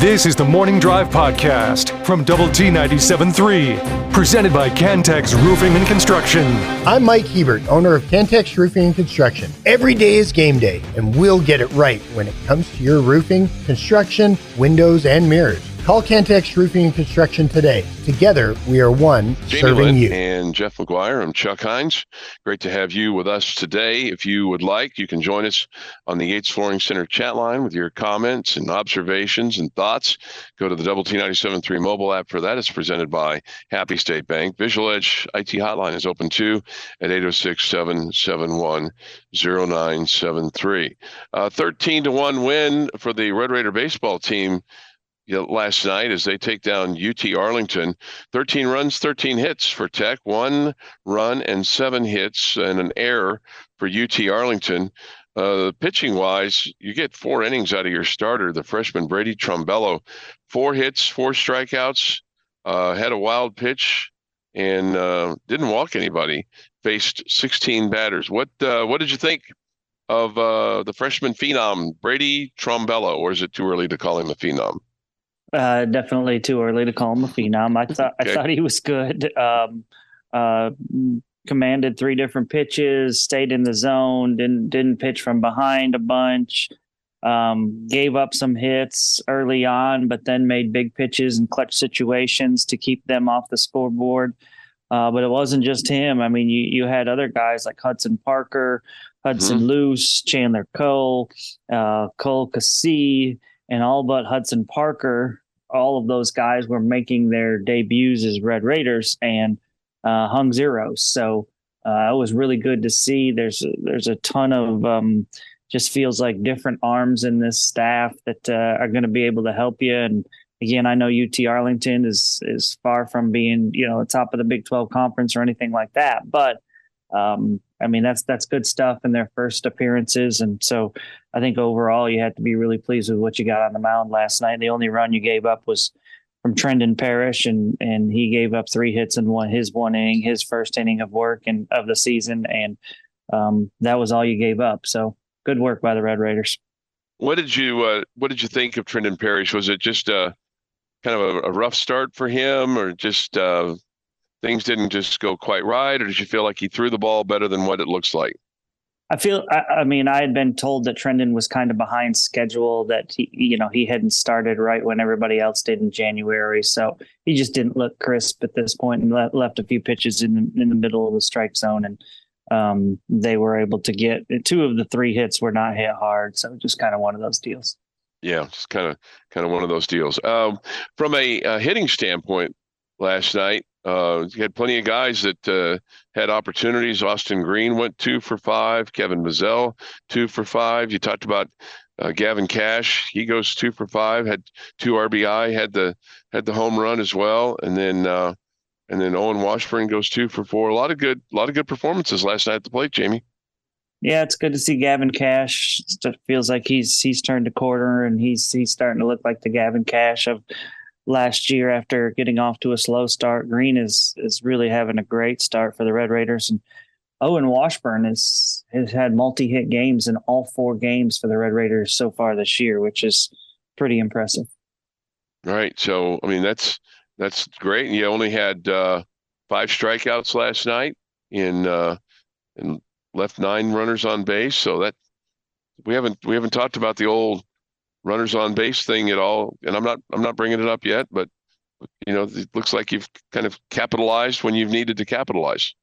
This is the Morning Drive Podcast from Double T 97.3, presented by Cantex Roofing and Construction. I'm Mike Hebert, owner of Cantex Roofing and Construction. Every day is game day, and we'll get it right when it comes to your roofing, construction, windows, and mirrors. Call Cantex Roofing and Construction today. Together, we are one Jamie serving you. and Jeff McGuire. I'm Chuck Heinz. Great to have you with us today. If you would like, you can join us on the Yates Flooring Center chat line with your comments and observations and thoughts. Go to the Double T 97.3 mobile app for that. It's presented by Happy State Bank. Visual Edge IT hotline is open too at 806 771 0973. Uh, 13 to 1 win for the Red Raider baseball team last night as they take down UT Arlington. 13 runs, 13 hits for Tech, one run and seven hits and an error for UT Arlington. Uh, pitching wise, you get four innings out of your starter, the freshman Brady Trombello. Four hits, four strikeouts, uh, had a wild pitch, and uh, didn't walk anybody. Faced 16 batters. What uh, what did you think of uh, the freshman phenom Brady Trombello, or is it too early to call him a phenom? Uh, definitely too early to call him a phenom. I thought Okay. I thought he was good. Um, uh, commanded three different pitches, stayed in the zone, didn't didn't pitch from behind a bunch. Um, gave up some hits early on, but then made big pitches in clutch situations to keep them off the scoreboard. Uh, but it wasn't just him. I mean, you you had other guys like Hudson Parker, Hudson Luce, Chandler Cole, uh, Cole Cassie, and all but Hudson Parker. All of those guys were making their debuts as Red Raiders and uh, hung zeros. So uh, it was really good to see. There's there's a ton of um, just feels like different arms in this staff that uh, are going to be able to help you. And again, I know UT Arlington is is far from being you know the top of the Big Twelve conference or anything like that, but um, I mean that's that's good stuff in their first appearances, and so I think overall you had to be really pleased with what you got on the mound last night. The only run you gave up was from Trendon Parrish, and and he gave up three hits in one his one inning, his first inning of work and of the season, and um, that was all you gave up. So good work by the Red Raiders. What did you uh, What did you think of Trendon Parrish? Was it just a kind of a, a rough start for him, or just uh, things didn't just go quite right, or did you feel like he threw the ball better than what it looks like? I feel. I, I mean, I had been told that Trendon was kind of behind schedule. That he, you know, he hadn't started right when everybody else did in January, so he just didn't look crisp at this point, and le- left a few pitches in the, in the middle of the strike zone, and um, they were able to get two of the three hits were not hit hard, so just kind of one of those deals. Yeah, just kind of kind of one of those deals. Um, from a, uh hitting standpoint, last night uh, you had plenty of guys that uh, had opportunities. Austin Green went two for five. Kevin Bazzell two for five. You talked about uh, Gavin Kash. He goes two for five. Had two RBI. Had the had the home run as well. And then uh, and then Owen Washburn goes two for four. A lot of good a lot of good performances last night at the plate, Jamie. Yeah, it's good to see Gavin Kash. It feels like he's he's turned a corner and he's he's starting to look like the Gavin Kash of last year after getting off to a slow start. Green is is really having a great start for the Red Raiders and Owen Washburn is has had multi-hit games in all four games for the Red Raiders so far this year, which is pretty impressive. Right. So I mean that's that's great. And you only had uh, five strikeouts last night in uh, and left nine runners on base. So that we haven't we haven't talked about the old runners on base thing at all. And I'm not I'm not bringing it up yet, but you know it looks like you've kind of capitalized when you've needed to capitalize.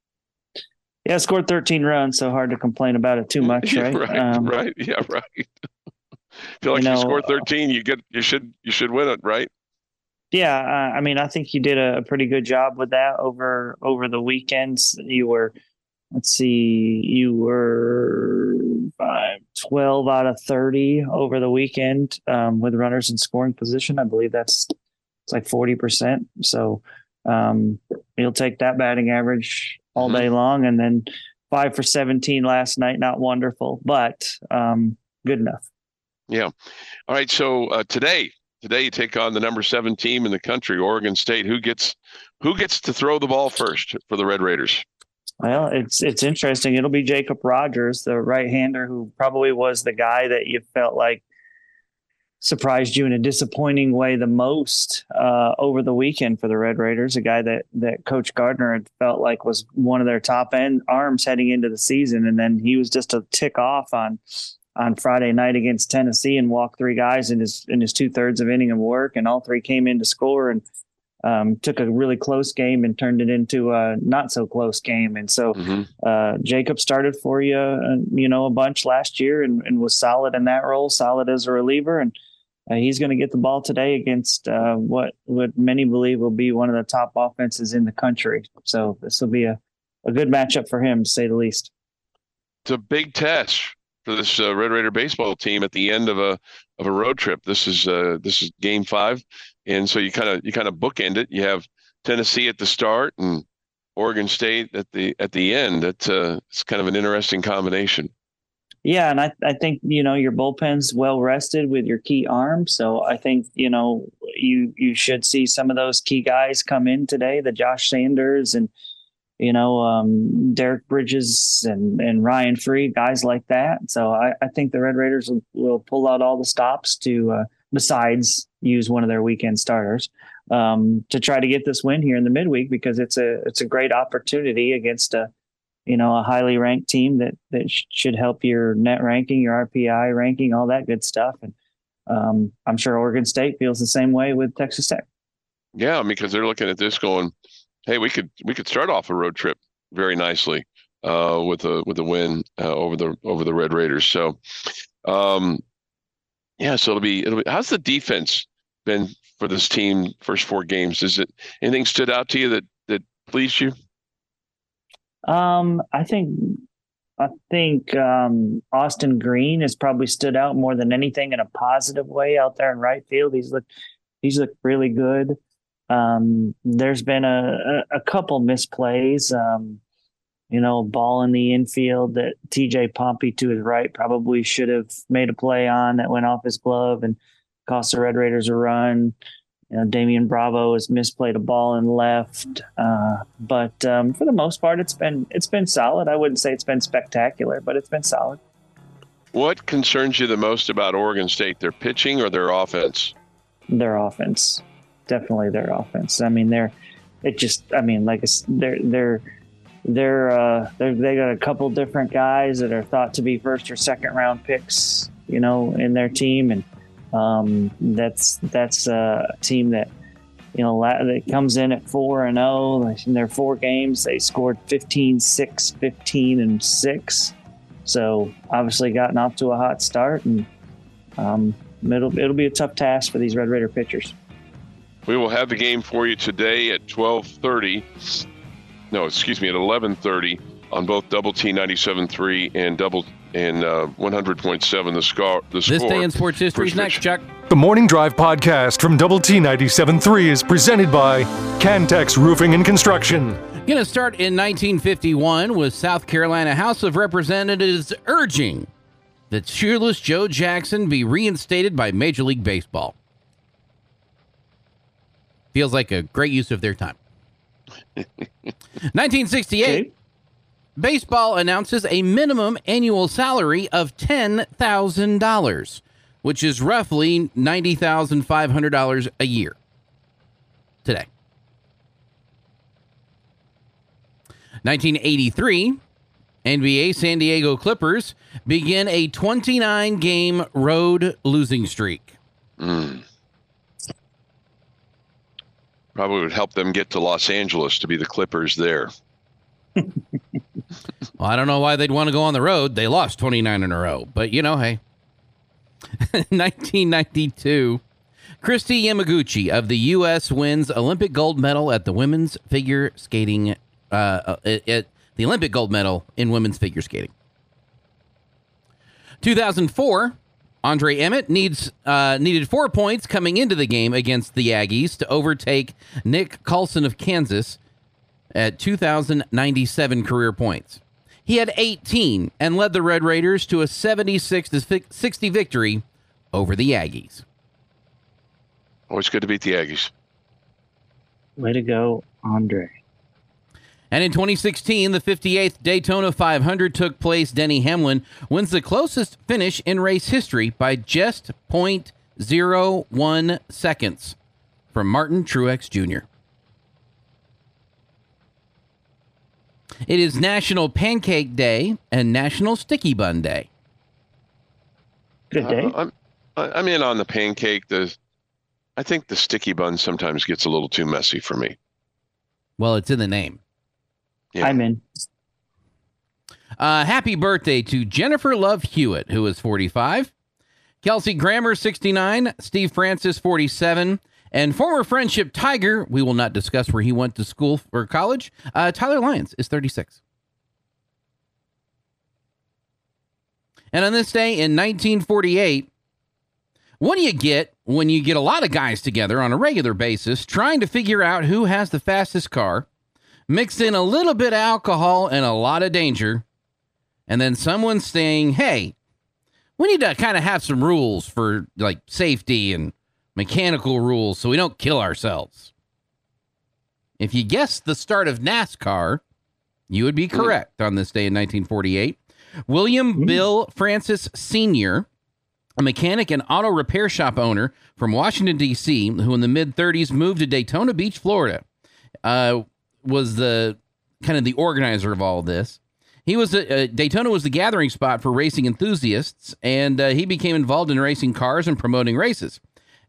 Yeah, scored 13 runs, so hard to complain about it too much, right? right. Um, right. Yeah. Right. feel like you you, score 13, you get you should you should win it, right? Yeah, uh, I mean, I think you did a, a pretty good job with that over over the weekends. You were, let's see, you were five, 12 out of 30 over the weekend um, with runners in scoring position. I believe that's it's like 40%. So um, you'll take that batting average all day long. And then five for 17 last night, not wonderful, but um, good enough. Yeah. All right. So uh, today, today you take on the number seven team in the country, Oregon State. Who gets who gets to throw the ball first for the Red Raiders? Well, it's it's interesting. It'll be Jacob Rogers, the right hander, who probably was the guy that you felt like surprised you in a disappointing way the most uh, over the weekend for the Red Raiders. A guy that that Coach Gardner had felt like was one of their top end arms heading into the season, and then he was just a tick off on on Friday night against Tennessee and walked three guys in his in his two thirds of inning of work, and all three came in to score and um, took a really close game and turned it into a not so close game. And so mm-hmm. uh, Jacob started for you, uh, you know, a bunch last year and, and, was solid in that role, solid as a reliever, and uh, he's going to get the ball today against uh, what what many believe will be one of the top offenses in the country. So this will be a, a good matchup for him, to say the least. It's a big test for this uh, Red Raider baseball team at the end of a of a road trip. This is uh, this is Game Five, and so you kind of you kind of bookend it. You have Tennessee at the start and Oregon State at the at the end. It's uh, it's kind of an interesting combination. Yeah, and I, I think you know your bullpen's well rested with your key arms, so I think you know you you should see some of those key guys come in today, the Josh Sanders and you know um, Derek Bridges and and Ryan Free, guys like that. So I, I think the Red Raiders will, will pull out all the stops to uh, besides use one of their weekend starters um, to try to get this win here in the midweek because it's a it's a great opportunity against a you know a highly ranked team that that sh- should help your net ranking, your RPI ranking, all that good stuff. And um, I'm sure Oregon State feels the same way with Texas Tech. Yeah, because they're looking at this going, hey, we could we could start off a road trip very nicely uh, with a with a win uh, over the over the Red Raiders. So, um, yeah, so it'll be it'll be. How's the defense been for this team first four games? Is it anything stood out to you that that pleased you? Um, I think I think um, Austin Green has probably stood out more than anything in a positive way out there in right field. He's looked he's looked really good. Um, there's been a, a, couple misplays. Um, you know, ball in the infield that TJ Pompey to his right probably should have made a play on that went off his glove and cost the Red Raiders a run. You know, Damian Bravo has misplayed a ball and left, uh, but um, for the most part, it's been it's been solid. I wouldn't say it's been spectacular, but it's been solid. What concerns you the most about Oregon State? Their pitching or their offense? Their offense, definitely their offense. I mean, they're it just. I mean, like they're they're they're, uh, they're they got a couple different guys that are thought to be first or second round picks, you know, in their team, and um, that's that's a team that you know that comes in at 4 and 0 in their four games they scored 15 6 15 and 6 so obviously gotten off to a hot start and um, it'll, it'll be a tough task for these red raider pitchers. We will have the game for you today at 12:30 no excuse me at 11:30 on both double T 97.3 and double and uh, 100.7 the score. The this day in sports history is next, Chuck. The Morning Drive podcast from Double T 97.3 is presented by Cantex Roofing and Construction. Going to start in 1951 with South Carolina House of Representatives urging that Shoeless Joe Jackson be reinstated by Major League Baseball. Feels like a great use of their time. 1968. Baseball announces a minimum annual salary of $10,000, which is roughly $90,500 a year today. 1983, NBA San Diego Clippers begin a 29 game road losing streak. Mm. Probably would help them get to Los Angeles to be the Clippers there. well, I don't know why they'd want to go on the road. They lost 29 in a row, but you know, hey. 1992, Kristi Yamaguchi of the U.S. wins Olympic gold medal at the women's figure skating, uh, uh, at the Olympic gold medal in women's figure skating. 2004, Andre Emmett needs uh, needed four points coming into the game against the Aggies to overtake Nick Collison of Kansas at 2,097 career points. He had 18 and led the Red Raiders to a 76 60 victory over the Aggies. Always good to beat the Aggies. Way to go, Andre. And in 2016, the 58th Daytona 500 took place. Denny Hamlin wins the closest finish in race history by just 0.01 seconds from Martin Truex Jr. It is National Pancake Day and National Sticky Bun Day. Good day. Uh, I'm I- I'm in on the pancake. The I think the sticky bun sometimes gets a little too messy for me. Well, it's in the name. yeah. I'm in. Uh, happy birthday to Jennifer Love Hewitt, who is 45, Kelsey Grammer, 69, Steve Francis, 47, and former Frenship Tiger, we will not discuss where he went to school or college, uh, Tyler Lyons is 36. And on this day in 1948, what do you get when you get a lot of guys together on a regular basis trying to figure out who has the fastest car, mix in a little bit of alcohol and a lot of danger, and then someone saying, hey, we need to kind of have some rules for like safety and mechanical rules so we don't kill ourselves. If you guessed the start of NASCAR, you would be correct on this day in 1948. William Bill France Sr., a mechanic and auto repair shop owner from Washington, D.C., who in the mid 30s moved to Daytona Beach, Florida, uh, was the kind of the organizer of all this. He was a, uh, Daytona was the gathering spot for racing enthusiasts, and uh, he became involved in racing cars and promoting races.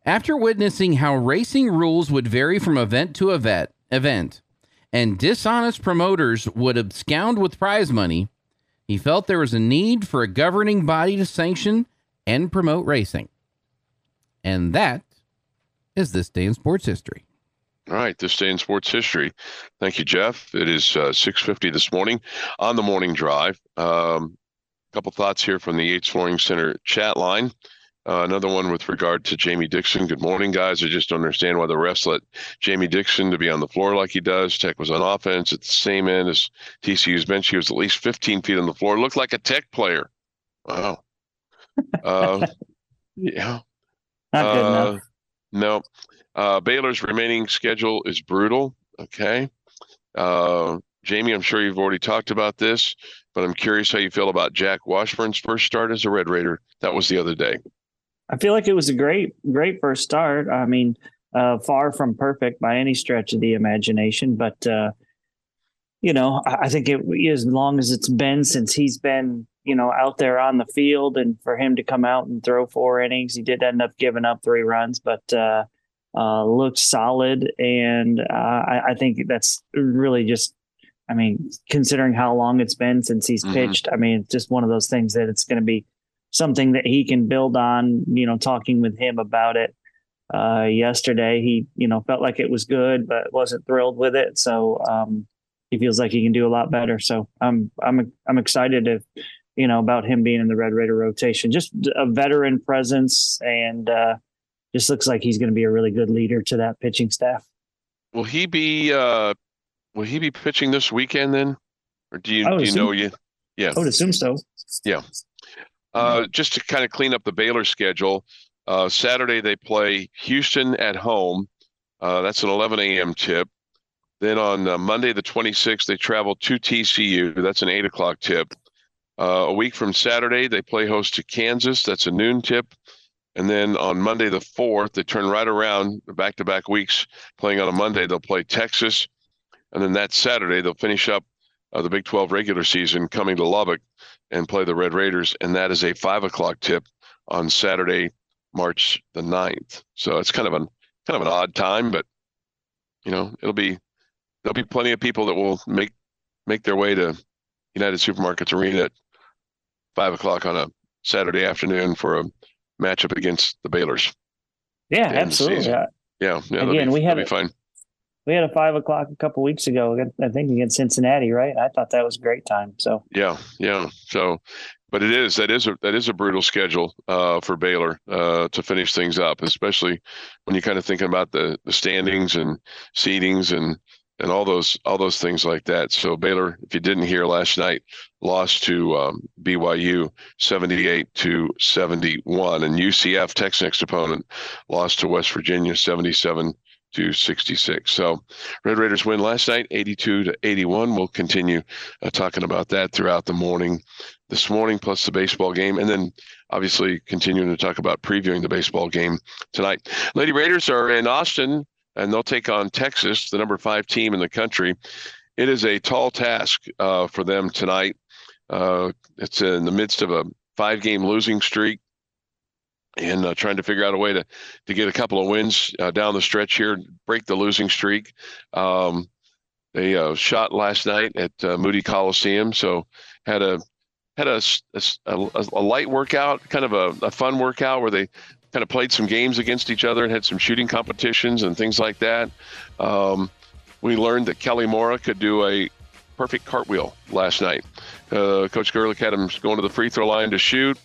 After witnessing how racing rules would vary from event to event, event, and dishonest promoters would abscond with prize money, he felt there was a need for a governing body to sanction and promote racing. And that is this day in sports history. All right, this day in sports history. Thank you, Jeff. It is uh, 6:50 this morning on the morning drive. Um, a couple thoughts here from the Yates Flooring Center chat line. Uh, another one with regard to Jamie Dixon. Good morning, guys. I just don't understand why the refs let Jamie Dixon to be on the floor like he does. Tech was on offense at the same end as TCU's bench. He was at least 15 feet on the floor. Looked like a Tech player. Wow. Uh, yeah. Not good Uh, enough. No. Uh, Baylor's remaining schedule is brutal. Okay. Uh, Jamie, I'm sure you've already talked about this, but I'm curious how you feel about Jack Washburn's first start as a Red Raider. That was the other day. I feel like it was a great, great first start. I mean, uh, far from perfect by any stretch of the imagination, but uh, you know, I, I think it as long as it's been since he's been, you know, out there on the field, and for him to come out and throw four innings, he did end up giving up three runs, but uh, uh, looked solid, and uh, I, I think that's really just. I mean, considering how long it's been since he's Mhm. pitched, I mean, it's just one of those things that it's going to be something that he can build on. You know, talking with him about it uh, yesterday, he you know felt like it was good, but wasn't thrilled with it. So um, he feels like he can do a lot better. So I'm I'm I'm excited to you know about him being in the Red Raider rotation. Just a veteran presence, and uh, just looks like he's going to be a really good leader to that pitching staff. Will he be uh, will he be pitching this weekend then? Or do you do you know you I would assume so. Uh, just to kind of clean up the Baylor schedule, uh, Saturday they play Houston at home. Uh, that's an 11 a.m. tip. Then on uh, Monday the 26th, they travel to TCU. That's an 8 o'clock tip. Uh, a week from Saturday, they play host to Kansas. That's a noon tip. And then on Monday the 4th, they turn right around back to back weeks playing on a Monday. They'll play Texas. And then that Saturday, they'll finish up uh, the Big 12 regular season coming to Lubbock and play the Red Raiders, and that is a five o'clock tip on Saturday, March the 9th. So it's kind of an kind of an odd time, but you know it'll be there'll be plenty of people that will make make their way to United Supermarkets Arena at five o'clock on a Saturday afternoon for a matchup against the Baylors. Yeah, the absolutely. Yeah. Yeah, Again, be, we that'll had be it- fine. We had a five o'clock a couple weeks ago. I think against Cincinnati, right? I thought that was a great time. So Yeah, yeah. So, but it is that is a that is a brutal schedule uh, for Baylor uh, to finish things up, especially when you're kind of thinking about the the standings and seedings and and all those all those things like that. So Baylor, if you didn't hear last night, lost to um, BYU seventy eight to seventy one, and UCF Tech's next opponent lost to West Virginia seventy seven to 66. So Red Raiders win last night, 82 to 81. We'll continue uh, talking about that throughout the morning this morning, plus the baseball game, and then obviously continuing to talk about previewing the baseball game tonight. Lady Raiders are in Austin, and they'll take on Texas, the number five team in the country. It is a tall task uh, for them tonight. Uh, it's in the midst of a five game losing streak and uh, trying to figure out a way to to get a couple of wins uh, down the stretch here, break the losing streak. Um, they uh, shot last night at uh, Moody Coliseum, so had a had a, a, a light workout, kind of a, a, fun workout where they kind of played some games against each other and had some shooting competitions and things like that. Um, we learned that Kelly Mora could do a perfect cartwheel last night. Uh, Coach Gerlich had him going to the free throw line to shoot,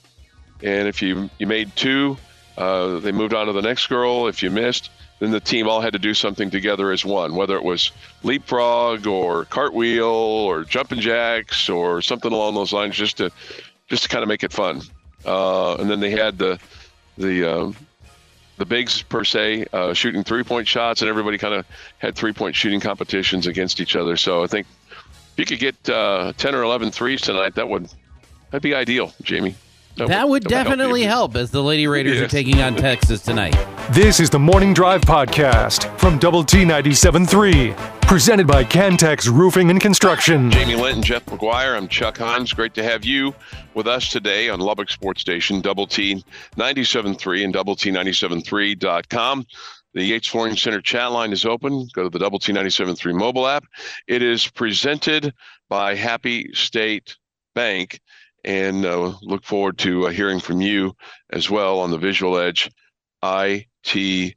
and if you you made two, uh, they moved on to the next girl. If you missed, then the team all had to do something together as one, whether it was leapfrog or cartwheel or jumping jacks or something along those lines, just to just to kind of make it fun. Uh, and then they had the the uh, the bigs per se uh, shooting three point shots, and everybody kind of had three point shooting competitions against each other. So I think if you could get uh, 10 or 11 threes tonight, that would that'd be ideal, Jamie. That, that would, would, definitely help, help, as the Lady Raiders are taking on Texas tonight. This is the Morning Drive podcast from Double T 97.3, presented by Cantex Roofing and Construction. Jamie Linton, Jeff McGuire, I'm Chuck Heinz. Great to have you with us today on Lubbock Sports Station, Double T 97.3 and Double T 97.3.com. The Yates Flooring Center chat line is open. Go to the Double T 97.3 mobile app. It is presented by Happy State Bank and uh, look forward to uh, hearing from you as well on the Visual Edge IT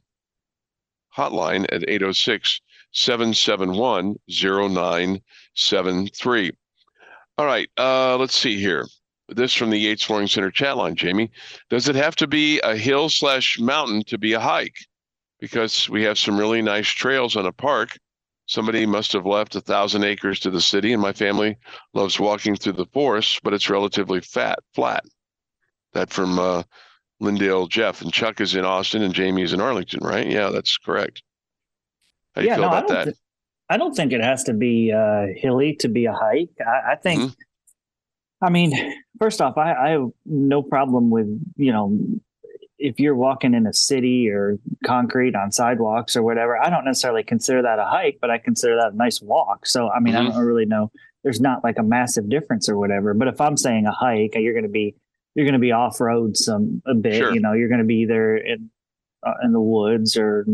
hotline at 806 771 0973. All right, uh, let's see here. This from the Yates Flooring Center chat line, Jamie. Does it have to be a hill slash mountain to be a hike? Because we have some really nice trails on a park somebody must have left a thousand acres to the city, and my family loves walking through the forest, but it's relatively fat, flat. That from uh, Lindale Jeff. And Chuck is in Austin and Jamie is in Arlington, right? Yeah, that's correct. How do you yeah, feel no, about I that? Th- I don't think it has to be uh, hilly to be a hike. I, I think, mm-hmm. I mean, first off, I, I have no problem with, you know, if you're walking in a city or concrete on sidewalks or whatever, I don't necessarily consider that a hike, but I consider that a nice walk. So, I mean, mm-hmm. I don't really know. There's not like a massive difference or whatever. But if I'm saying a hike, you're going to be you're going to be off road some a bit. Sure. You know, you're going to be either in uh, in the woods or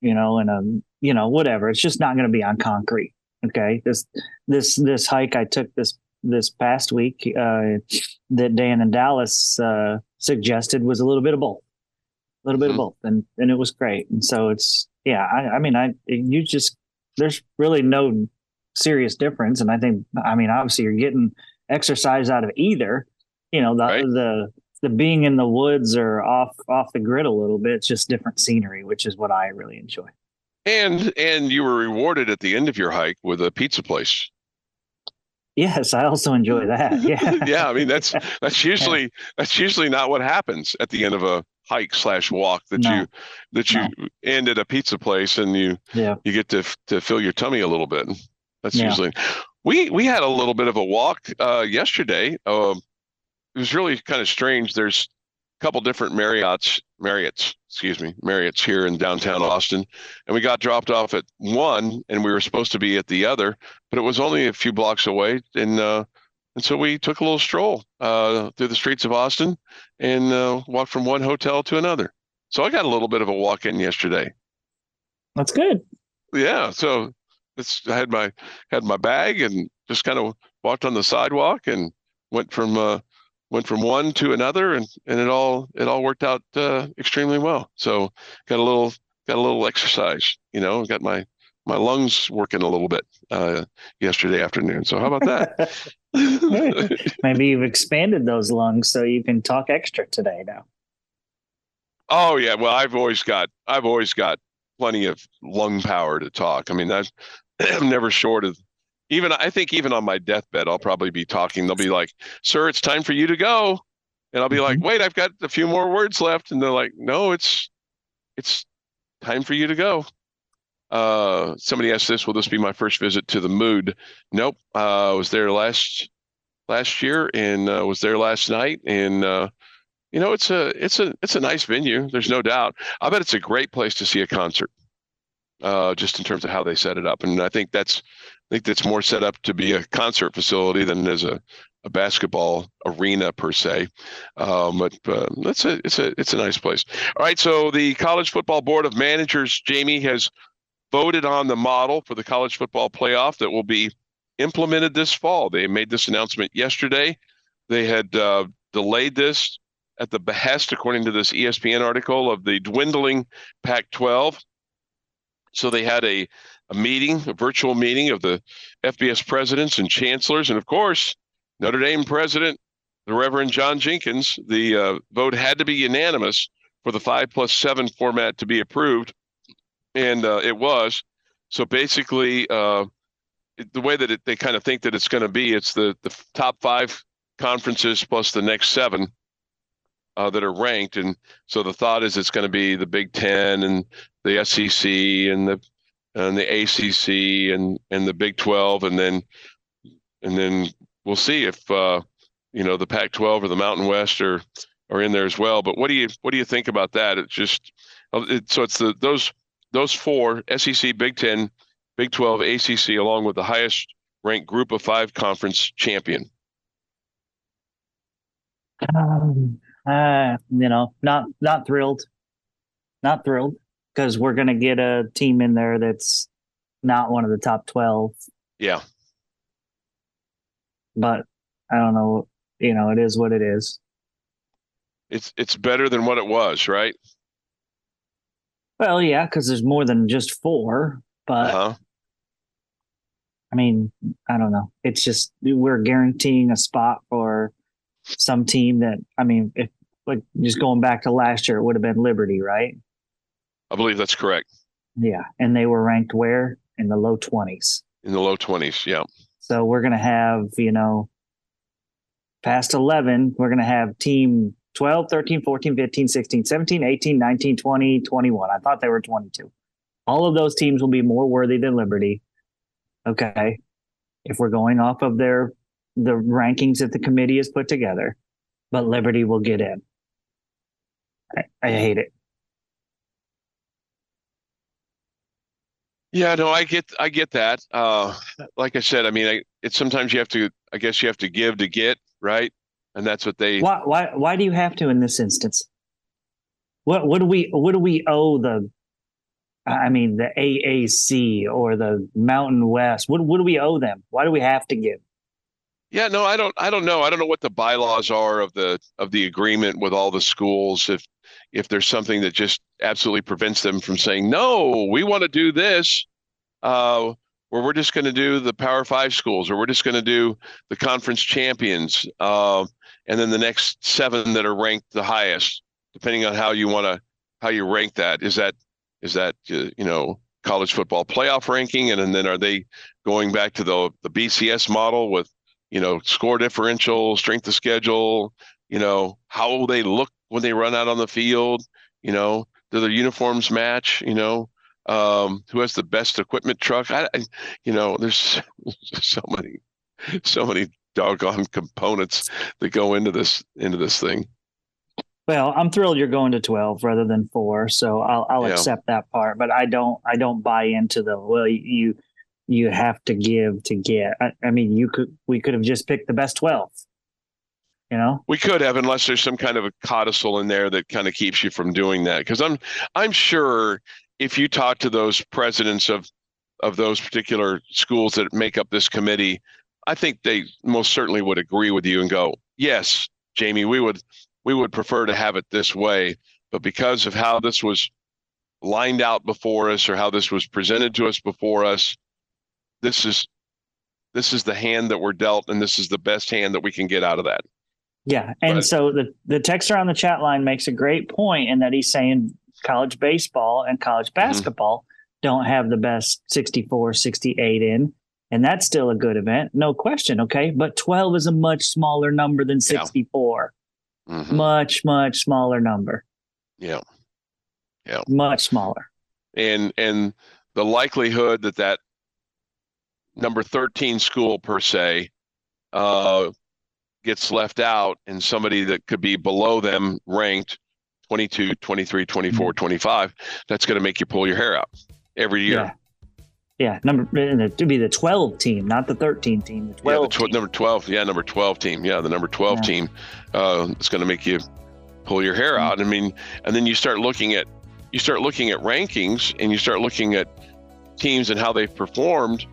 you know in a you know whatever. It's just not going to be on concrete. Okay, this this this hike I took this this past week uh, that Dan and Dallas uh, suggested was a little bit of both, a little bit mm-hmm. of both, and and it was great. And so it's yeah, I, I mean, I you just there's really no serious difference, and I think I mean obviously you're getting exercise out of either. You know the right. the the being in the woods or off off the grid a little bit. It's just different scenery, which is what I really enjoy. And and you were rewarded at the end of your hike with a pizza place. Yes, I also enjoy that. Yeah. yeah, I mean that's that's usually that's usually not what happens at the end of a hike slash walk that no. you that you no. end at a pizza place and you yeah. you get to to fill your tummy a little bit. That's yeah. usually we we had a little bit of a walk uh, yesterday. Uh, it was really kind of strange. There's couple different Marriott's, Marriott's, excuse me, Marriott's here in downtown Austin, and we got dropped off at one, and we were supposed to be at the other, but it was only a few blocks away, and uh, and so we took a little stroll uh, through the streets of Austin and uh, walked from one hotel to another. So I got a little bit of a walk in yesterday. That's good. Yeah. So it's I had my had my bag and just kind of walked on the sidewalk and went from uh, went from one to another and and it all it all worked out uh, extremely well. So got a little got a little exercise you know got my my lungs working a little bit uh, yesterday afternoon. So how about that? Maybe you've expanded those lungs so you can talk extra today now. Oh yeah. Well i've always got i've always got plenty of lung power to talk. I mean that i'm never short of even I think even on my deathbed, I'll probably be talking. They'll be like, "Sir, it's time for you to go," and I'll be mm-hmm. like, "Wait, I've got a few more words left," and they're like, "No, it's it's time for you to go." Uh, somebody asked this, will this be my first visit to the Mood? Nope. Uh, I was there last last year and uh, was there last night and uh, you know it's a it's a it's a nice venue there's no doubt i bet it's a great place to see a concert uh, just in terms of how they set it up and i think that's i think that's more set up to be a concert facility than as a, a basketball arena per se. Um, but uh, it's a it's a it's a nice place. All right so the college football board of managers jamie has voted on the model for the college football playoff that will be implemented this fall. They made this announcement yesterday. They had uh, delayed this at the behest, according to this ESPN article, of the dwindling Pac 12. So they had a, a meeting, a virtual meeting of the FBS presidents and chancellors. And of course, Notre Dame president, the Reverend John Jenkins, the uh, vote had to be unanimous for the five plus seven format to be approved. And uh, it was. So basically, uh, the way that it, they kind of think that it's going to be, it's the, the top five conferences plus the next seven uh, that are ranked. And so the thought is it's going to be the Big Ten and the SEC and the and the ACC and and the Big Twelve, and then and then we'll see if uh, you know the Pac-12 or the Mountain West are are in there as well. But what do you what do you think about that? It's just uh, it, so it's the those those four SEC, Big Ten, Big 12, ACC, along with the highest ranked Group of Five conference champion. Um, uh, you know, not not thrilled, not thrilled because we're gonna get a team in there that's not one of the top twelve. Yeah, but I don't know. You know, it is what it is. It's it's better than what it was, right? Well, yeah, because there's more than just four. But uh-huh. I mean, I don't know. It's just we're guaranteeing a spot for some team that I mean, if like just going back to last year, it would have been Liberty, right? I believe that's correct. Yeah, and they were ranked where in the low twenties. In the low twenties, yeah. So we're gonna have you know past 11 we're going to have team 12 13 14 15 16 17 18 19 20 21 i thought they were 22 all of those teams will be more worthy than liberty okay if we're going off of their the rankings that the committee has put together, but Liberty will get in. I, I hate it. Yeah, no, I get, I get that. Uh, like I said, I mean, I, it's sometimes you have to, I guess you have to give to get, right? And that's what they. Why, why, why do you have to in this instance? What, what do we, what do we owe the? I mean, the AAC or the Mountain West. What, what do we owe them? Why do we have to give? Yeah, no, I don't. I don't know. I don't know what the bylaws are of the of the agreement with all the schools. If if there's something that just absolutely prevents them from saying no, we want to do this, uh, where we're just going to do the Power Five schools, or we're just going to do the conference champions, uh, and then the next seven that are ranked the highest, depending on how you want to how you rank that. Is that is that uh, you know college football playoff ranking, and, and then are they going back to the the BCS model with you know, score differential, strength of schedule, you know, how they look when they run out on the field, you know, do their uniforms match, you know, um, who has the best equipment truck? I, I you know, there's so many, so many doggone components that go into this into this thing. Well, I'm thrilled you're going to 12 rather than four, so I'll I'll yeah. accept that part. But I don't I don't buy into the well you you have to give to get. I, I mean, you could we could have just picked the best twelve. You know, we could have, unless there's some kind of a codicil in there that kind of keeps you from doing that. Because I'm I'm sure if you talk to those presidents of of those particular schools that make up this committee, I think they most certainly would agree with you and go, yes, Jamie, we would we would prefer to have it this way, but because of how this was lined out before us or how this was presented to us before us, this is this is the hand that we're dealt and this is the best hand that we can get out of that yeah and but, so the the texter on the chat line makes a great point in that he's saying college baseball and college mm-hmm. basketball mm-hmm. don't have the best 64 68 in and that's still a good event no question okay but 12 is a much smaller number than 64 yeah. mm-hmm. much much smaller number yeah yeah much smaller and and the likelihood that that number 13 school per se uh, gets left out and somebody that could be below them ranked 22 23 24 25 that's going to make you pull your hair out every year Yeah. Yeah, number to be the 12 team, not the 13 team. The 12 yeah, the tw- team. number 12 yeah number 12 team yeah the number 12 Yeah. team uh, it's going to make you pull your hair out i mean and then you start looking at you start looking at rankings and you start looking at teams and how they've performed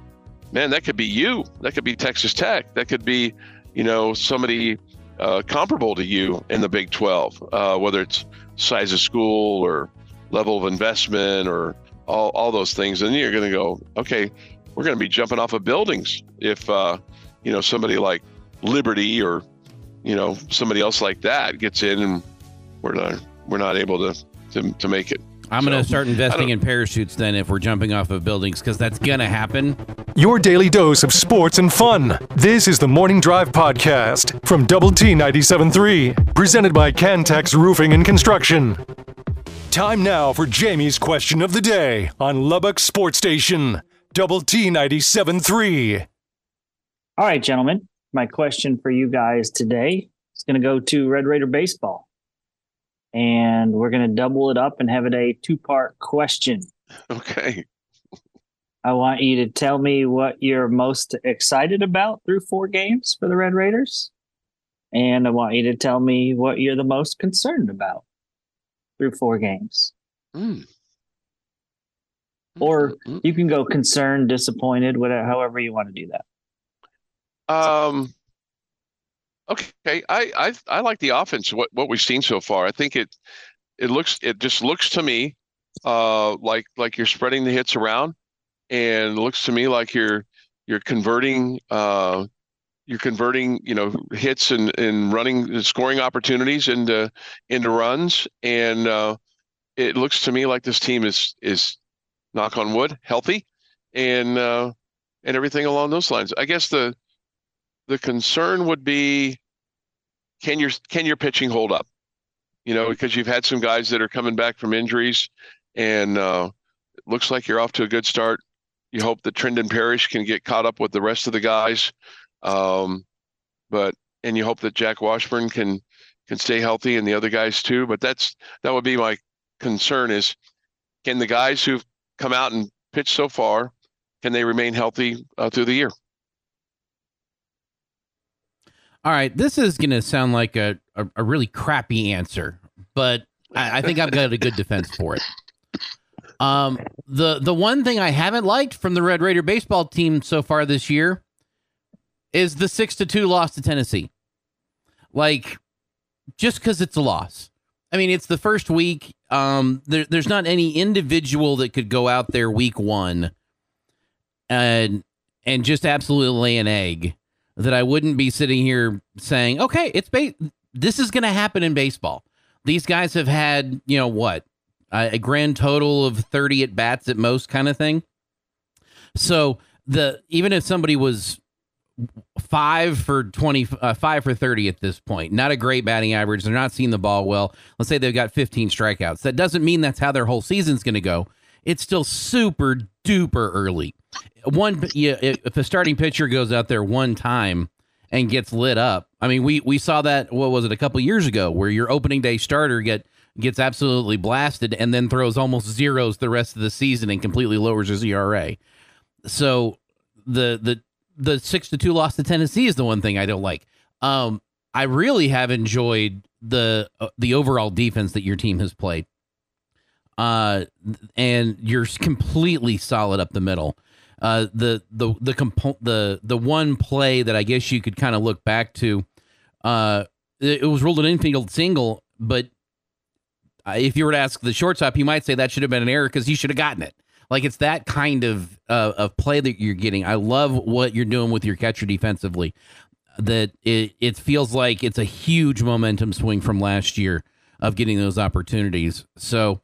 man that could be you that could be texas tech that could be you know somebody uh, comparable to you in the big 12 uh, whether it's size of school or level of investment or all, all those things. And you're going to go okay we're going to be jumping off of buildings if uh, you know somebody like liberty or you know somebody else like that gets in and we're not we're not able to to, to make it I'm going to start investing in parachutes then if we're jumping off of buildings because that's going to happen. Your daily dose of sports and fun. This is the Morning Drive Podcast from Double T 97.3, presented by Cantex Roofing and Construction. Time now for Jamie's question of the day on Lubbock Sports Station, Double T 97.3. All right, gentlemen. My question for you guys today is going to go to Red Raider Baseball. And we're going to double it up and have it a two part question. okay I want you to tell me what you're most excited about through four games for the Red Raiders. And I want you to tell me what you're the most concerned about through four games. Mm. Or Mm, you can go concerned, disappointed, whatever, however you want to do that. Um. Okay, I I I like the offense. What what we've seen so far, I think it it looks it just looks to me, uh, like like you're spreading the hits around, and looks to me like you're you're converting uh you're converting you know hits and and running scoring opportunities into into runs, and uh, it looks to me like this team is is knock on wood healthy, and uh, and everything along those lines. I guess the the concern would be can your can your pitching hold up? You know because you've had some guys that are coming back from injuries and uh it looks like you're off to a good start. You hope that Trendon Parrish can get caught up with the rest of the guys um but and you hope that Jack Washburn can can stay healthy and the other guys too but that's that would be my concern is can the guys who've come out and pitched so far can they remain healthy uh, through the year All right, this is going to sound like a, a, a really crappy answer, but I, I think I've got a good defense for it. Um, the the one thing I haven't liked from the Red Raider baseball team so far this year is the six to two loss to Tennessee. Like, just because it's a loss. I mean, it's the first week. Um, there, there's not any individual that could go out there week one and and just absolutely lay an egg that I wouldn't be sitting here saying, okay, it's ba- this is going to happen in baseball. These guys have had, you know, what a grand total of 30 at bats at most kind of thing. So the even if somebody was five for 20, uh, five for 30 at this point, not a great batting average. They're not seeing the ball well. Let's say they've got 15 strikeouts. That doesn't mean that's how their whole season's going to go. It's still super duper early one yeah, if a starting pitcher goes out there one time and gets lit up i mean we we saw that what was it a couple years ago where your opening day starter get gets absolutely blasted and then throws almost zeros the rest of the season and completely lowers his ERA so the the the 6 to 2 loss to Tennessee is the one thing I don't like. Um I really have enjoyed the uh, the overall defense that your team has played. Uh and you're completely solid up the middle uh, the the the compo- the the one play that I guess you could kind of look back to, uh, it, it was ruled an infield single, but if you were to ask the shortstop, you might say that should have been an error because he should have gotten it. Like it's that kind of uh, of play that you're getting. I love what you're doing with your catcher defensively. That it it feels like it's a huge momentum swing from last year of getting those opportunities. So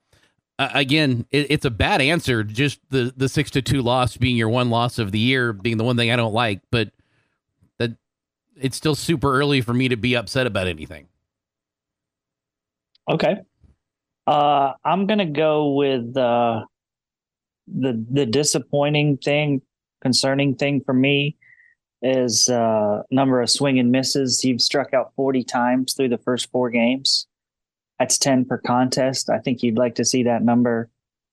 uh, again, it, it's a bad answer. Just the the six to two loss being your one loss of the year being the one thing I don't like, but that it's still super early for me to be upset about anything. Okay. Uh, I'm gonna go with uh, the the disappointing thing, concerning thing for me is uh number of swing and misses. You've struck out 40 times through the first four games. That's 10 per contest. I think you'd like to see that number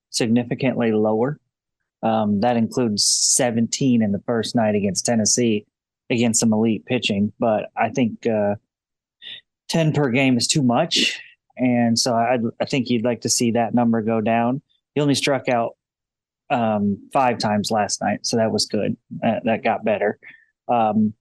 significantly lower. Um, that includes 17 in the first night against Tennessee against some elite pitching. But I think uh, 10 per game is too much. And so I, I think you'd like to see that number go down. He only struck out um, five times last night, so that was good. Uh, that got better. Um,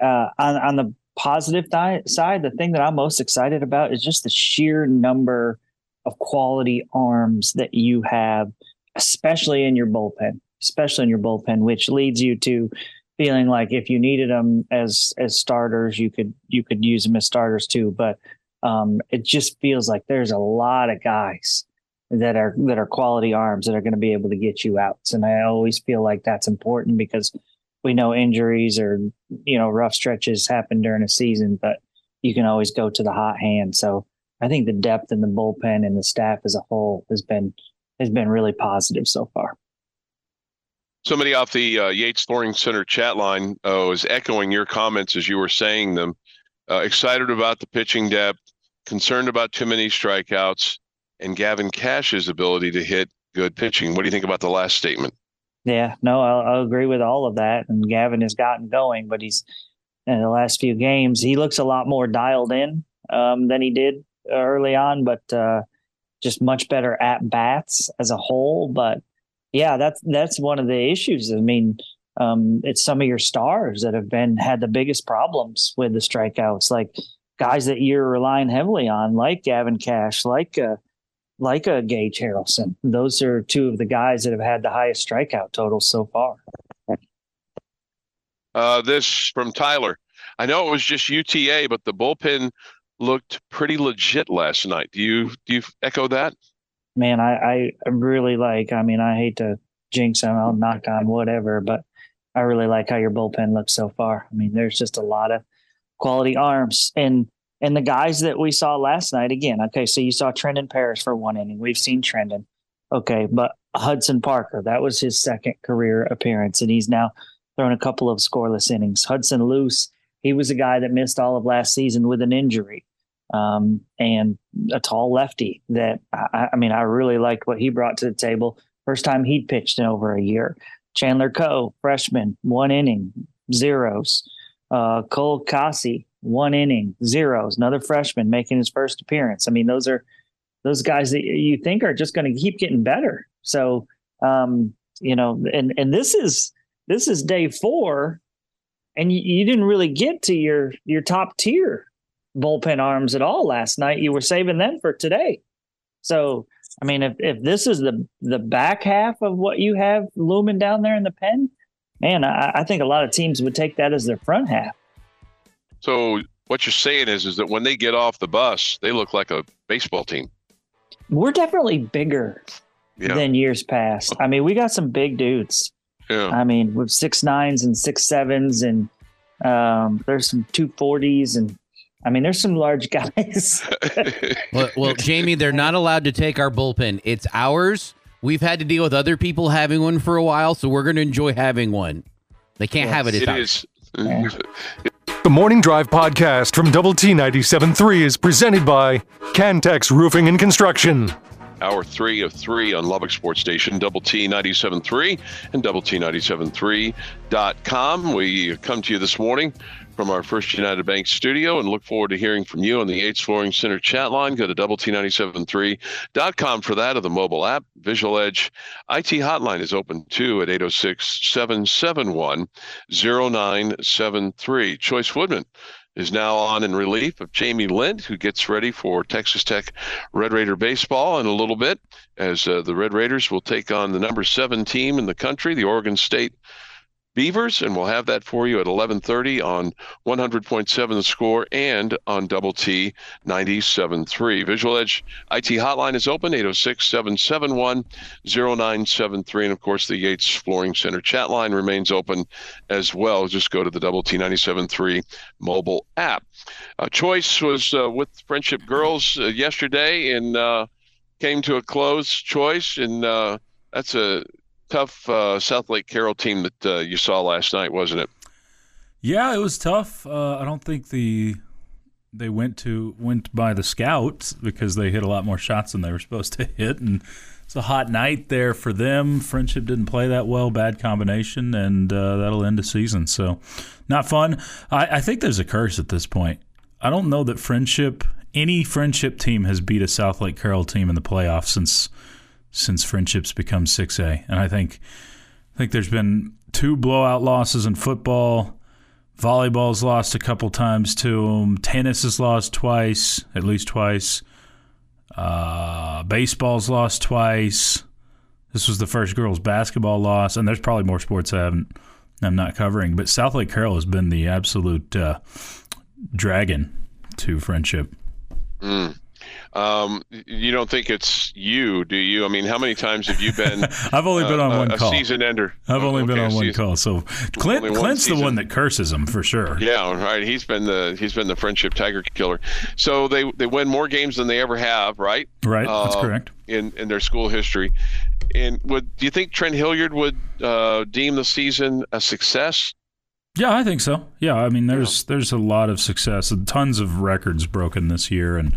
uh, on, on the positive side, the thing that I'm most excited about is just the sheer number of quality arms that you have, especially in your bullpen, especially in your bullpen, which leads you to feeling like if you needed them as as starters, you could you could use them as starters too. But um, it just feels like there's a lot of guys that are that are quality arms that are going to be able to get you outs, and I always feel like that's important because we know injuries or you know rough stretches happen during a season, but you can always go to the hot hand. So I think the depth in the bullpen and the staff as a whole has been has been really positive so far. Somebody off the uh, Yates Flooring Center chat line uh, was echoing your comments as you were saying them. Uh, excited about the pitching depth, concerned about too many strikeouts, and Gavin Kash's ability to hit good pitching. What do you think about the last statement? Yeah, no, I'll, I'll agree with all of that. And Gavin has gotten going, but he's in the last few games, he looks a lot more dialed in um, than he did early on, but uh, just much better at bats as a whole. But yeah, that's that's one of the issues. I mean, um, it's some of your stars that have been had the biggest problems with the strikeouts, like guys that you're relying heavily on, like Gavin Kash, like uh, like a Gage Harrelson. Those are two of the guys that have had the highest strikeout totals so far. Uh, this from Tyler. I know it was just UTA, but the bullpen looked pretty legit last night. Do you do you echo that? Man, I, I really like. I mean, I hate to jinx them. I'll knock on whatever, but I really like how your bullpen looks so far. I mean, there's just a lot of quality arms and and the guys that we saw last night again. Okay, so you saw Trendan Parish for one inning. We've seen Trendan. Okay, but Hudson Parker, that was his second career appearance, and he's now thrown a couple of scoreless innings. Hudson Loose, he was a guy that missed all of last season with an injury um, and a tall lefty that I, I, mean, I really liked what he brought to the table. First time he'd pitched in over a year. Chandler Coe, freshman, one inning, zeros. Uh, Cole Kasi, one inning, zeros. Another freshman making his first appearance. I mean, those are those guys that you think are just going to keep getting better. So, um, you know, and and this is this is day four, and you, you didn't really get to your your top tier bullpen arms at all last night. You were saving them for today. So, I mean, if, if this is the the back half of what you have looming down there in the pen, man, I, I think a lot of teams would take that as their front half. So what you're saying is, is that when they get off the bus, they look like a baseball team. We're definitely bigger yeah. than years past. I mean, we got some big dudes. Yeah. I mean, with six nines and six sevens, and um, there's some two forties, and I mean, there's some large guys. well, well, Jamie, they're not allowed to take our bullpen. It's ours. We've had to deal with other people having one for a while, so we're going to enjoy having one. They can't yes. have it. It's it ours. is. The Morning Drive podcast from Double T 97.3 is presented by Cantex Roofing and Construction. Hour three of three on Lubbock Sports Station, Double T 97.3 and Double T 97.3.com. We come to you this morning from our First United Bank studio and look forward to hearing from you on the Yates Flooring Center chat line. Go to double T973.com for that or the mobile app. Visual Edge IT hotline is open too at 806 771 0973. Chois Woodman is now on in relief of Jamie Lent, who gets ready for Texas Tech Red Raider baseball in a little bit, as uh, the Red Raiders will take on the number seven team in the country, the Oregon State Beavers, and we'll have that for you at 11:30 on 100.7 The Score and on Double T 97.3. Visual Edge IT hotline is open 806-771-0973, and of course the Yates Flooring Center chat line remains open as well. Just go to the Double T 97.3 mobile app. Chois was uh, with Frenship Girls uh, yesterday and uh, came to a close. Chois and uh, that's a tough uh, Southlake Carroll team that uh, you saw last night, wasn't it? Yeah, it was tough. Uh, I don't think the they went to went by the scouts because they hit a lot more shots than they were supposed to hit, and it's a hot night there for them. Frenship didn't play that well, bad combination, and uh, that'll end the season. So, not fun. I, I think there's a curse at this point. I don't know that Frenship, any Frenship team, has beat a Southlake Carroll team in the playoffs since since Frenships become six A, and I think I think there's been two blowout losses in football. Volleyball's lost a couple times to them. Tennis has lost twice, at least twice. Uh, baseball's lost twice. This was the first girls' basketball loss, and there's probably more sports I haven't, I'm not covering. But Southlake Carroll has been the absolute uh, dragon to Frenship. Mm. Um, you don't think it's you, do you? I mean, how many times have you been? I've only been on uh, one a call. season ender. I've only Okay, been on one season- call. So Clint, one Clint's the season. one that curses him for sure. Yeah, right. He's been the he's been the Frenship tiger killer. So they they win more games than they ever have, right? Right, that's Uh, correct. In in their school history. And would do you think Trent Hilliard would uh, deem the season a success? Yeah, I think so. Yeah, I mean, there's there's a lot of success, and tons of records broken this year, and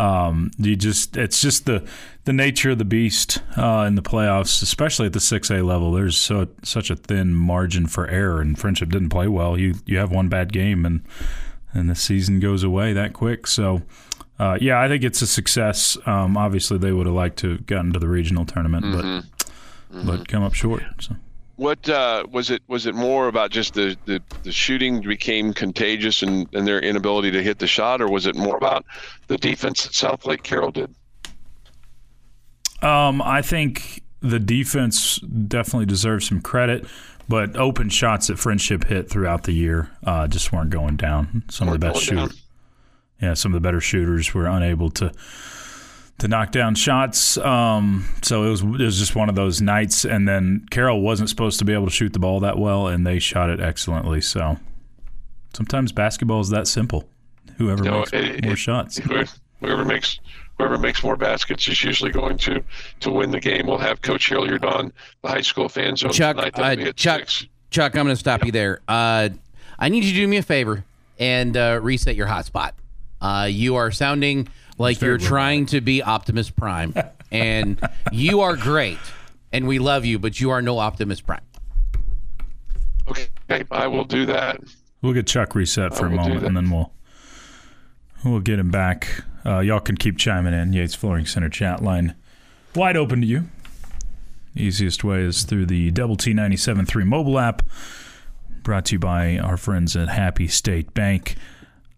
um, you just it's just the the nature of the beast uh, in the playoffs, especially at the six A level. There's so such a thin margin for error, and Frenship didn't play well. You you have one bad game, and and the season goes away that quick. So. Uh, yeah, I think it's a success. Um, obviously, they would have liked to have gotten to the regional tournament, but but come up short. So. What uh, was it? Was it more about just the, the, the shooting became contagious and, and their inability to hit the shot, or was it more about the defense that Southlake Carroll did? Um, I think the defense definitely deserves some credit, but open shots that Frenship hit throughout the year uh, just weren't going down. Some of the Weren't best shooters, yeah, some of the better shooters were unable to to knock down shots. Um, so it was it was just one of those nights. And then Carroll wasn't supposed to be able to shoot the ball that well, and they shot it excellently. So sometimes basketball is that simple. Whoever No, makes it- more it- shots. Whoever, whoever makes whoever makes more baskets is usually going to to win the game. We'll have Coach Hilliard on the high school fan zone Chuck, tonight. Uh, Chuck, six. Chuck, I'm going to stop you there. Uh, I need you to do me a favor and uh, reset your hotspot. Uh, you are sounding like you're trying to be Optimus Prime, and you are great, and we love you, but you are no Optimus Prime. Okay, I will do that. We'll get Chuck reset for a moment, and then we'll we'll get him back. Uh, y'all can keep chiming in. Yates Flooring Center chat line wide open to you. Easiest way is through the Double T 97.3 mobile app, brought to you by our friends at Happy State Bank.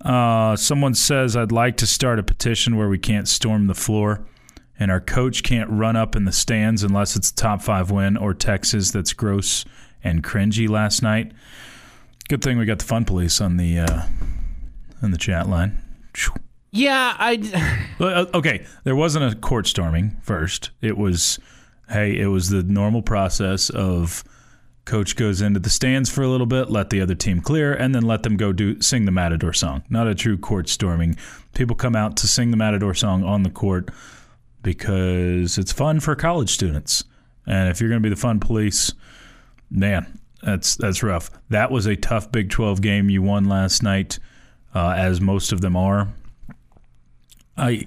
Uh, someone says, I'd like to start a petition where we can't storm the floor and our coach can't run up in the stands unless it's a top five win or Texas that's gross and cringy last night. Good thing we got the fun police on the uh, on the chat line. Yeah, I. Uh, Okay, there wasn't a court storming first. It was, hey, it was the normal process of coach goes into the stands for a little bit, let the other team clear, and then let them go do sing the Matador song. Not a true court storming. People come out to sing the Matador song on the court because it's fun for college students. And if you're going to be the fun police, man, that's that's rough. That was a tough Big 12 game you won last night, uh, as most of them are. I,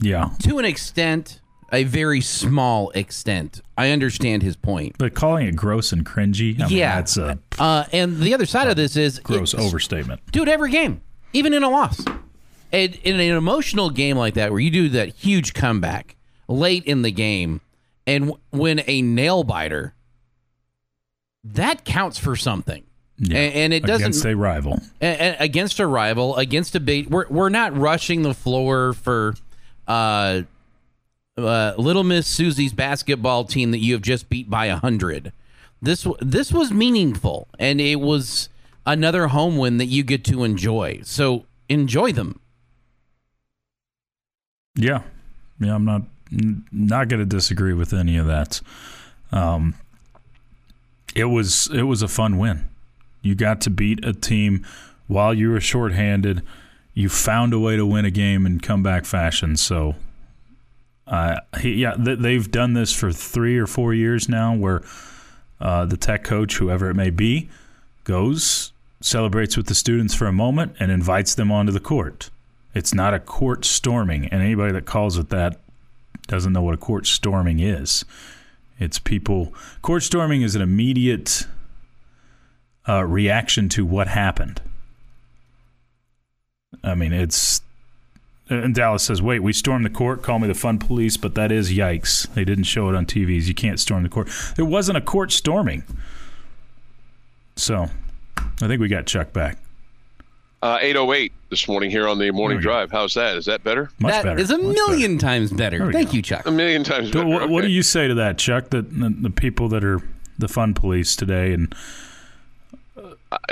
yeah, to an extent, a very small extent, I understand his point. but calling it gross and cringy, I mean, Yeah. that's a Uh, and the other side of this is gross overstatement. Dude, every game, even in a loss. And in an emotional game like that, where you do that huge comeback late in the game and w- win a nail biter, that counts for something. Yeah. And, and it doesn't against a rival. against a rival, against a big. We're we're not rushing the floor for uh, uh, Little Miss Susie's basketball team that you have just beat by a hundred. This this was meaningful, and it was another home win that you get to enjoy. So enjoy them. Yeah, yeah, I'm not not going to disagree with any of that. Um, it was it was a fun win. You got to beat a team while you were shorthanded. You found a way to win a game in comeback fashion. So Uh, he, yeah, th- they've done this for three or four years now, where uh, the tech coach, whoever it may be, goes, celebrates with the students for a moment, and invites them onto the court. It's not a court storming, and anybody that calls it that doesn't know what a court storming is. It's people. Court storming is an immediate uh, reaction to what happened. I mean, it's. And Dallas says, "Wait, we stormed the court. Call me the fun police, but that is yikes. They didn't show it on TVs. You can't storm the court. There wasn't a court storming. So, I think we got Chuck back. Uh, 808 this morning here on the morning There we go. drive. How's that? Is that better? Much That better. is a Much million times better. Thank go. you, Chuck. A million times better. better. What, what do you say to that, Chuck? That the, the people that are the fun police today, and I-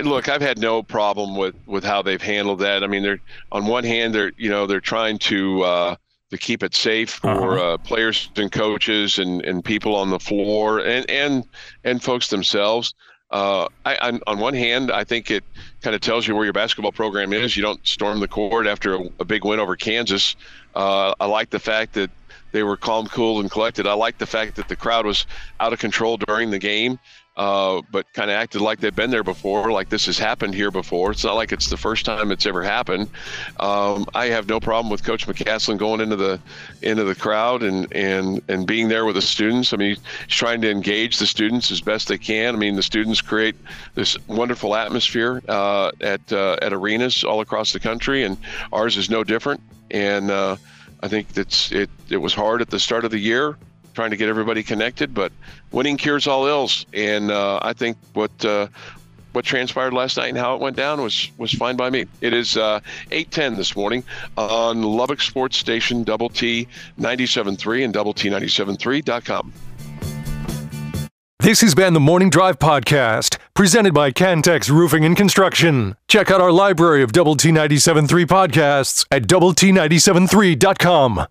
look, I've had no problem with with how they've handled that. I mean, they're on one hand, they're you know they're trying to uh, to keep it safe for Uh-huh. uh, players and coaches and, and people on the floor and and and folks themselves. Uh, I, on, on one hand, I think it kind of tells you where your basketball program is. You don't storm the court after a, a big win over Kansas. Uh, I like the fact that they were calm, cool, and collected. I like the fact that the crowd was out of control during the game, uh, but kind of acted like they've been there before, like this has happened here before. It's not like it's the first time it's ever happened. Um, I have no problem with Coach McCasland going into the into the crowd and and and being there with the students. I mean, he's trying to engage the students as best they can. I mean, the students create this wonderful atmosphere uh, at uh, at arenas all across the country, and ours is no different. And uh, I think that's it. It was hard at the start of the year, trying to get everybody connected, but winning cures all ills. And uh, I think what uh, what transpired last night and how it went down was was fine by me. It is uh, 8:10 this morning on Lubbock Sports Station Double T 97.3 and Double T 97.3.com. This has been the Morning Drive Podcast, presented by Cantex Roofing and Construction. Check out our library of Double T 97.3 podcasts at Double T 97.3.com.